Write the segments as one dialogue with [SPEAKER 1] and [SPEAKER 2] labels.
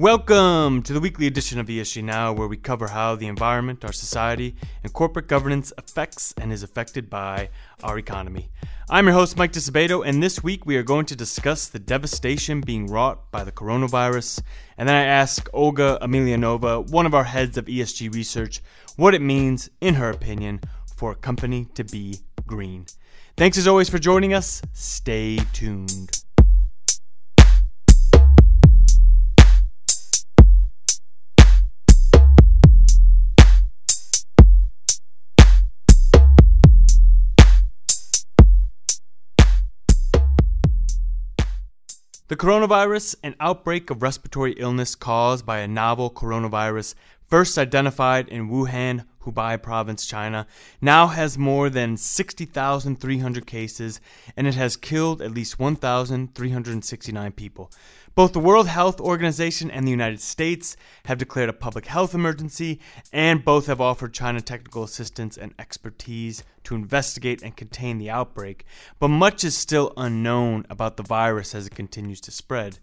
[SPEAKER 1] Welcome to the weekly edition of ESG Now, where we cover how the environment, our society, and corporate governance affects and is affected by our economy. I'm your host, Mike Disabato, and this week we are going to discuss the devastation being wrought by the coronavirus. And then I ask Olga Emelianova, one of our heads of ESG research, what it means, in her opinion, for a company to be green. Thanks as always for joining us. Stay tuned. The coronavirus, an outbreak of respiratory illness caused by a novel coronavirus first identified in Wuhan, Hubei province, China, now has more than 60,300 cases and it has killed at least 1,369 people. Both the World Health Organization and the United States have declared a public health emergency, and both have offered China technical assistance and expertise to investigate and contain the outbreak. But much is still unknown about the virus as it continues to spread.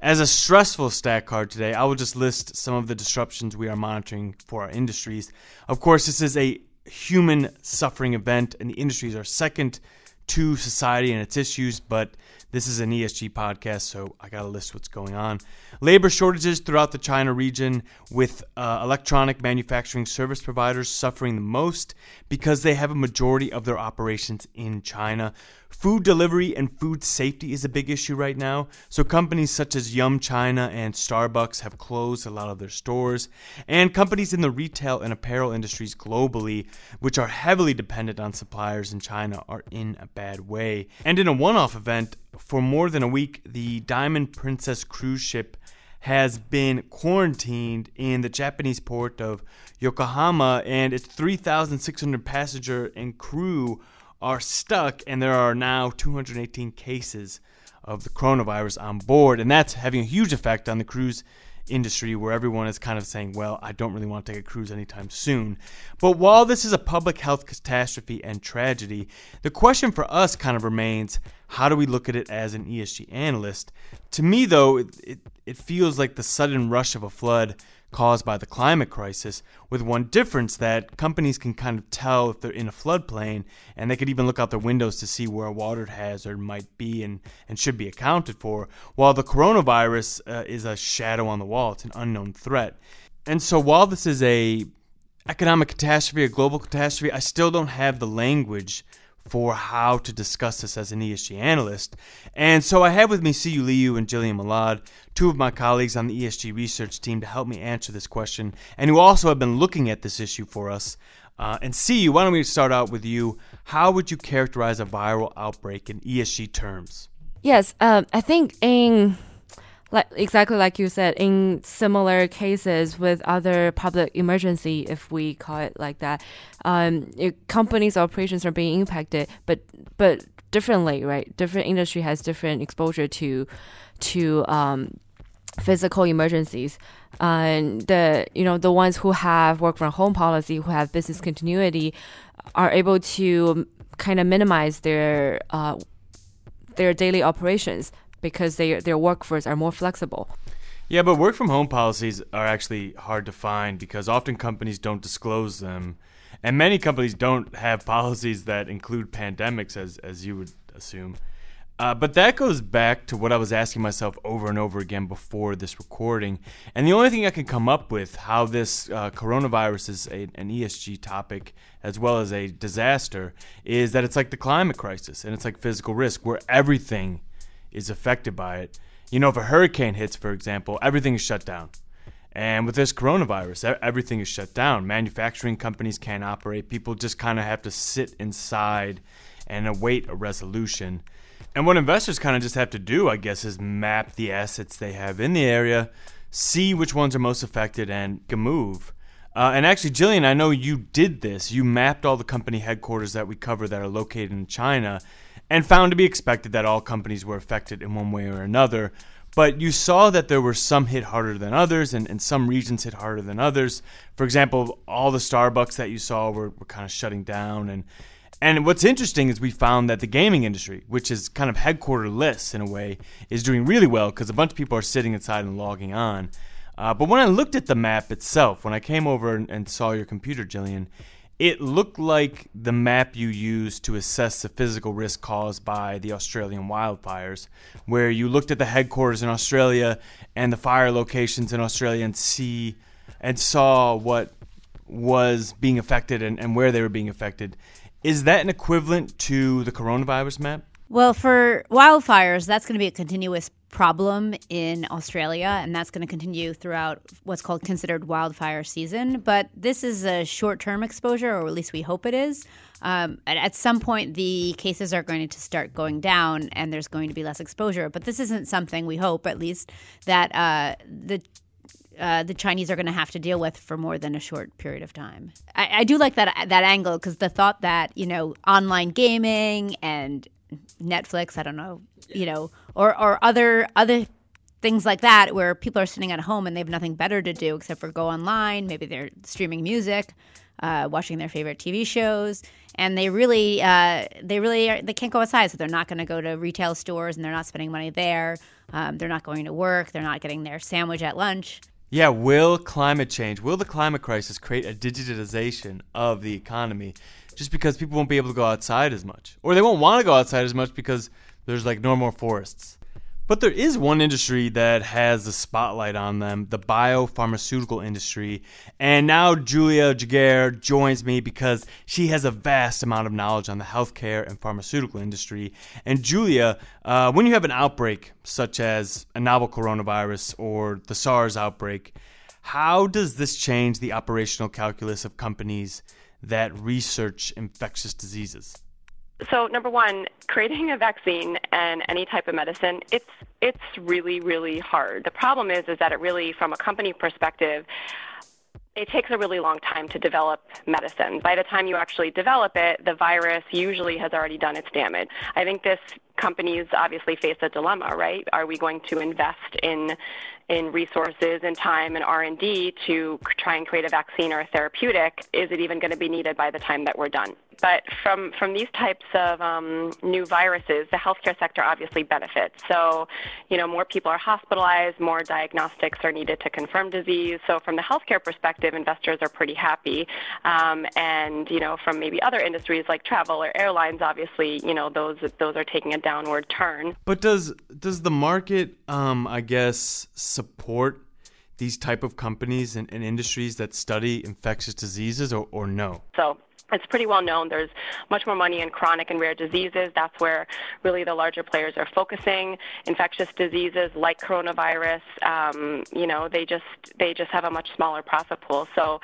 [SPEAKER 1] As a stressful stat card today, I will just list some of the disruptions we are monitoring for our industries. Of course, this is a human suffering event, and the industries are second to society and its issues, but this is an ESG podcast, so I got to list what's going on. Labor shortages throughout the China region, with uh, electronic manufacturing service providers suffering the most because they have a majority of their operations in China. Food delivery and food safety is a big issue right now. So companies such as Yum China and Starbucks have closed a lot of their stores. And companies in the retail and apparel industries globally, which are heavily dependent on suppliers in China, are in a bad way. And in a one off event, for more than a week, the Diamond Princess cruise ship has been quarantined in the Japanese port of Yokohama, and its 3,600 passenger and crew are stuck, and there are now 218 cases of the coronavirus on board, and that's having a huge effect on the cruise industry where everyone is kind of saying, well, I don't really want to take a cruise anytime soon. But while this is a public health catastrophe and tragedy, the question for us kind of remains how do we look at it as an ESG analyst? To me, though, it, it, it feels like the sudden rush of a flood caused by the climate crisis, with one difference that companies can kind of tell if they're in a floodplain and they could even look out their windows to see where a water hazard might be and, and should be accounted for, while the coronavirus uh, is a shadow on the wall, it's an unknown threat. And so while this is a economic catastrophe, a global catastrophe, I still don't have the language for how to discuss this as an ESG analyst. And so I have with me Siyu Liu and Jillian Malad, two of my colleagues on the ESG research team, to help me answer this question, and who also have been looking at this issue for us. Uh, and Siyu, why don't we start out with you? How would you characterize a viral outbreak in ESG terms?
[SPEAKER 2] Yes, um, I think in like exactly like you said, in similar cases with other public emergency, if we call it like that, um, companies' operations are being impacted, but but differently, right? Different industry has different exposure to to um, physical emergencies. And the you know the ones who have work from home policy, who have business continuity, are able to kind of minimize their uh, their daily operations because they, their workforce are more flexible.
[SPEAKER 1] Yeah, but work from home policies are actually hard to find because often companies don't disclose them. And many companies don't have policies that include pandemics, as, as you would assume. Uh, but that goes back to what I was asking myself over and over again before this recording. And the only thing I can come up with how this uh, coronavirus is a, an ESG topic as well as a disaster is that it's like the climate crisis and it's like physical risk where everything is affected by it. You know, if a hurricane hits, for example, everything is shut down. And with this coronavirus, everything is shut down. Manufacturing companies can't operate. People just kind of have to sit inside and await a resolution. And what investors kind of just have to do, I guess, is map the assets they have in the area, see which ones are most affected, and can move. Uh, and actually, Jillian, I know you did this. You mapped all the company headquarters that we cover that are located in China and found to be expected that all companies were affected in one way or another. But you saw that there were some hit harder than others, and, and some regions hit harder than others. For example, all the Starbucks that you saw were, were kind of shutting down. And, and what's interesting is we found that the gaming industry, which is kind of headquarterless in a way, is doing really well because a bunch of people are sitting inside and logging on. Uh, but when I looked at the map itself, when I came over and, and saw your computer, Jillian, it looked like the map you used to assess the physical risk caused by the Australian wildfires, where you looked at the headquarters in Australia and the fire locations in Australia and see and saw what was being affected and, and where they were being affected. Is that an equivalent to the coronavirus map?
[SPEAKER 3] Well, for wildfires, that's going to be a continuous problem in Australia, and that's going to continue throughout what's called considered wildfire season. But this is a short term exposure, or at least we hope it is. Um, at some point, the cases are going to start going down, and there's going to be less exposure. But this isn't something we hope, at least, that uh, the uh, the Chinese are going to have to deal with for more than a short period of time. I, I do like that that angle because the thought that you know online gaming and Netflix, I don't know, you know, or or other other things like that where people are sitting at home and they have nothing better to do except for go online. Maybe they're streaming music, uh, watching their favorite TV shows, and they really uh, they really are, they can't go outside, so they're not going to go to retail stores and they're not spending money there. Um, they're not going to work. They're not getting their sandwich at lunch.
[SPEAKER 1] Yeah, will climate change, will the climate crisis create a digitization of the economy just because people won't be able to go outside as much? Or they won't want to go outside as much because there's like no more forests. But there is one industry that has the spotlight on them the biopharmaceutical industry. And now Julia Giguere joins me because she has a vast amount of knowledge on the healthcare and pharmaceutical industry. And Julia, uh, when you have an outbreak such as a novel coronavirus or the SARS outbreak, how does this change the operational calculus of companies that research infectious diseases?
[SPEAKER 4] So number one, creating a vaccine and any type of medicine, it's it's really really hard. The problem is is that it really, from a company perspective, it takes a really long time to develop medicine. By the time you actually develop it, the virus usually has already done its damage. I think this companies obviously face a dilemma, right? Are we going to invest in in resources and time and R&D to try and create a vaccine or a therapeutic? Is it even going to be needed by the time that we're done? But from, from these types of um, new viruses, the healthcare sector obviously benefits. So, you know, more people are hospitalized, more diagnostics are needed to confirm disease. So, from the healthcare perspective, investors are pretty happy. Um, and, you know, from maybe other industries like travel or airlines, obviously, you know, those those are taking a downward turn.
[SPEAKER 1] But does does the market, um, I guess, support these type of companies and, and industries that study infectious diseases, or, or no?
[SPEAKER 4] So it's pretty well known. There's much more money in chronic and rare diseases. That's where really the larger players are focusing. Infectious diseases like coronavirus, um, you know, they just they just have a much smaller profit pool. So,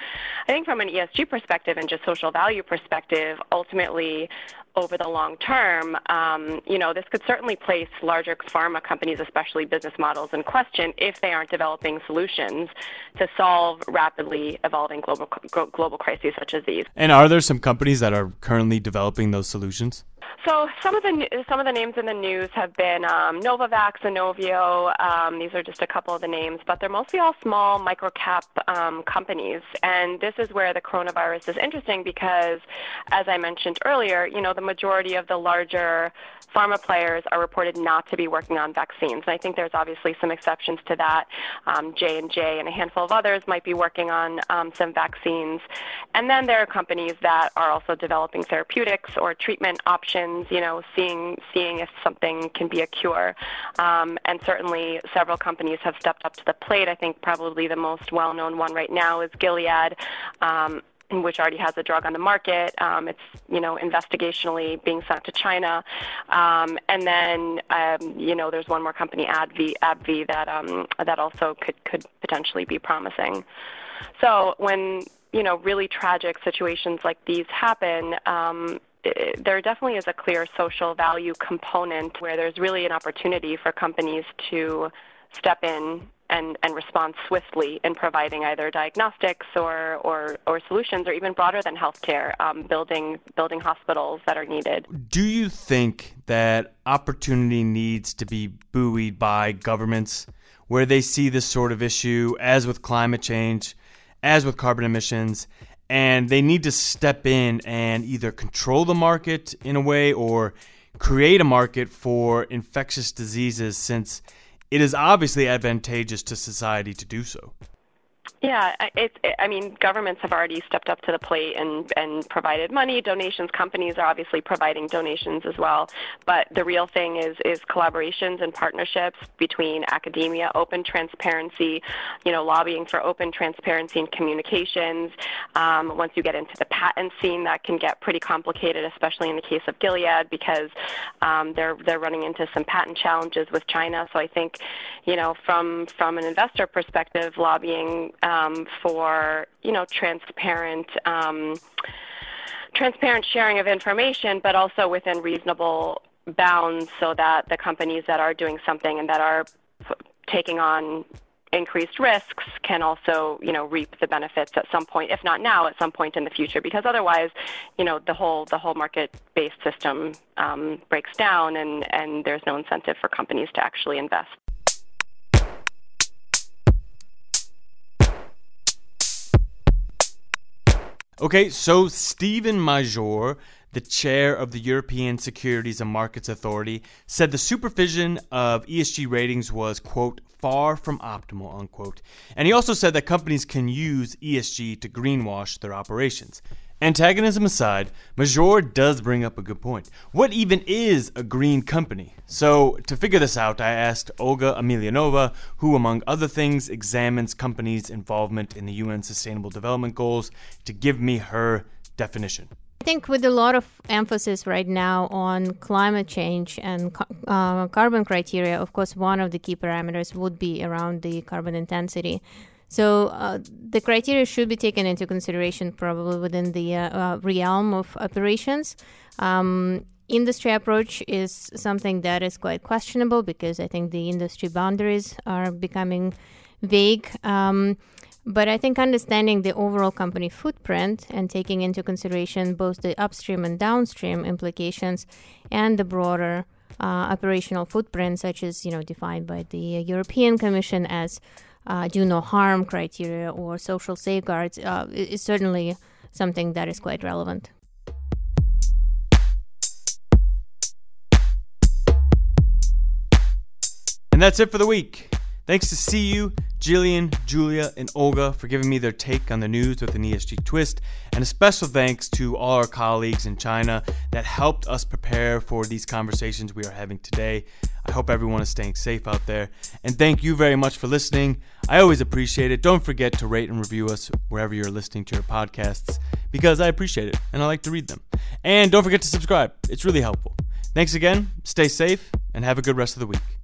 [SPEAKER 4] I think from an ESG perspective and just social value perspective, ultimately, over the long term, um, you know, this could certainly place larger pharma companies, especially business models, in question if they aren't developing solutions to solve rapidly evolving global global crises such as these.
[SPEAKER 1] And are there some companies that are currently developing those solutions?
[SPEAKER 4] So some of the some of the names in the news have been um, Novavax, Inovio. Um, these are just a couple of the names, but they're mostly all small microcap um, companies. And this is where the coronavirus is interesting because, as I mentioned earlier, you know the majority of the larger pharma players are reported not to be working on vaccines. And I think there's obviously some exceptions to that. Um, J and J and a handful of others might be working on um, some vaccines. And then there are companies that are also developing therapeutics or treatment options. You know, seeing seeing if something can be a cure. Um, and certainly, several companies have stepped up to the plate. I think probably the most well-known one right now is Gilead. Um, which already has a drug on the market. Um, it's you know investigationally being sent to China, um, and then um, you know there's one more company, AbbVie, AbbVie that um, that also could could potentially be promising. So when you know really tragic situations like these happen. Um, there definitely is a clear social value component where there's really an opportunity for companies to step in and, and respond swiftly in providing either diagnostics or, or, or solutions or even broader than healthcare, um, building, building hospitals that are needed.
[SPEAKER 1] Do you think that opportunity needs to be buoyed by governments where they see this sort of issue, as with climate change, as with carbon emissions, and they need to step in and either control the market in a way or create a market for infectious diseases since – it is obviously advantageous to society to do so.
[SPEAKER 4] Yeah, it's. It, I mean, governments have already stepped up to the plate and and provided money, donations. Companies are obviously providing donations as well. But the real thing is is collaborations and partnerships between academia, open transparency, you know, lobbying for open transparency and communications. Um, once you get into the patent scene, that can get pretty complicated, especially in the case of Gilead, because um, they're they're running into some patent challenges with China. So I think, you know, from from an investor perspective, lobbying um, for you know transparent. Um, transparent sharing of information, but also within reasonable bounds so that the companies that are doing something and that are taking on increased risks can also you know reap the benefits at some point if not now at some point in the future because otherwise you know the whole the whole market based system um, breaks down and and there's no incentive for companies to actually invest
[SPEAKER 1] Okay, so Steven Maijoor, the chair of the European Securities and Markets Authority, said the supervision of ESG ratings was, quote, far from optimal, unquote. And he also said that companies can use ESG to greenwash their operations. Antagonism aside, Maijoor does bring up a good point. What even is a green company? So, to figure this out, I asked Olga Emelianova, who, among other things, examines companies' involvement in the UN Sustainable Development Goals, to give me her definition.
[SPEAKER 5] I think with a lot of emphasis right now on climate change and uh, carbon criteria, of course, one of the key parameters would be around the carbon intensity. So uh, the criteria should be taken into consideration probably within the uh, uh, realm of operations. Um, industry approach is something that is quite questionable because I think the industry boundaries are becoming vague. Um, but I think understanding the overall company footprint and taking into consideration both the upstream and downstream implications and the broader uh, operational footprint, such as you know defined by the European Commission as uh, do no harm criteria or social safeguards uh, is certainly something that is quite relevant.
[SPEAKER 1] And that's it for the week. Thanks to Siyu, Jillian, Julia, and Olga for giving me their take on the news with an ESG twist, and a special thanks to all our colleagues in China that helped us prepare for these conversations we are having today. I hope everyone is staying safe out there, and thank you very much for listening. I always appreciate it. Don't forget to rate and review us wherever you're listening to your podcasts because I appreciate it and I like to read them. And don't forget to subscribe, it's really helpful. Thanks again, stay safe, and have a good rest of the week.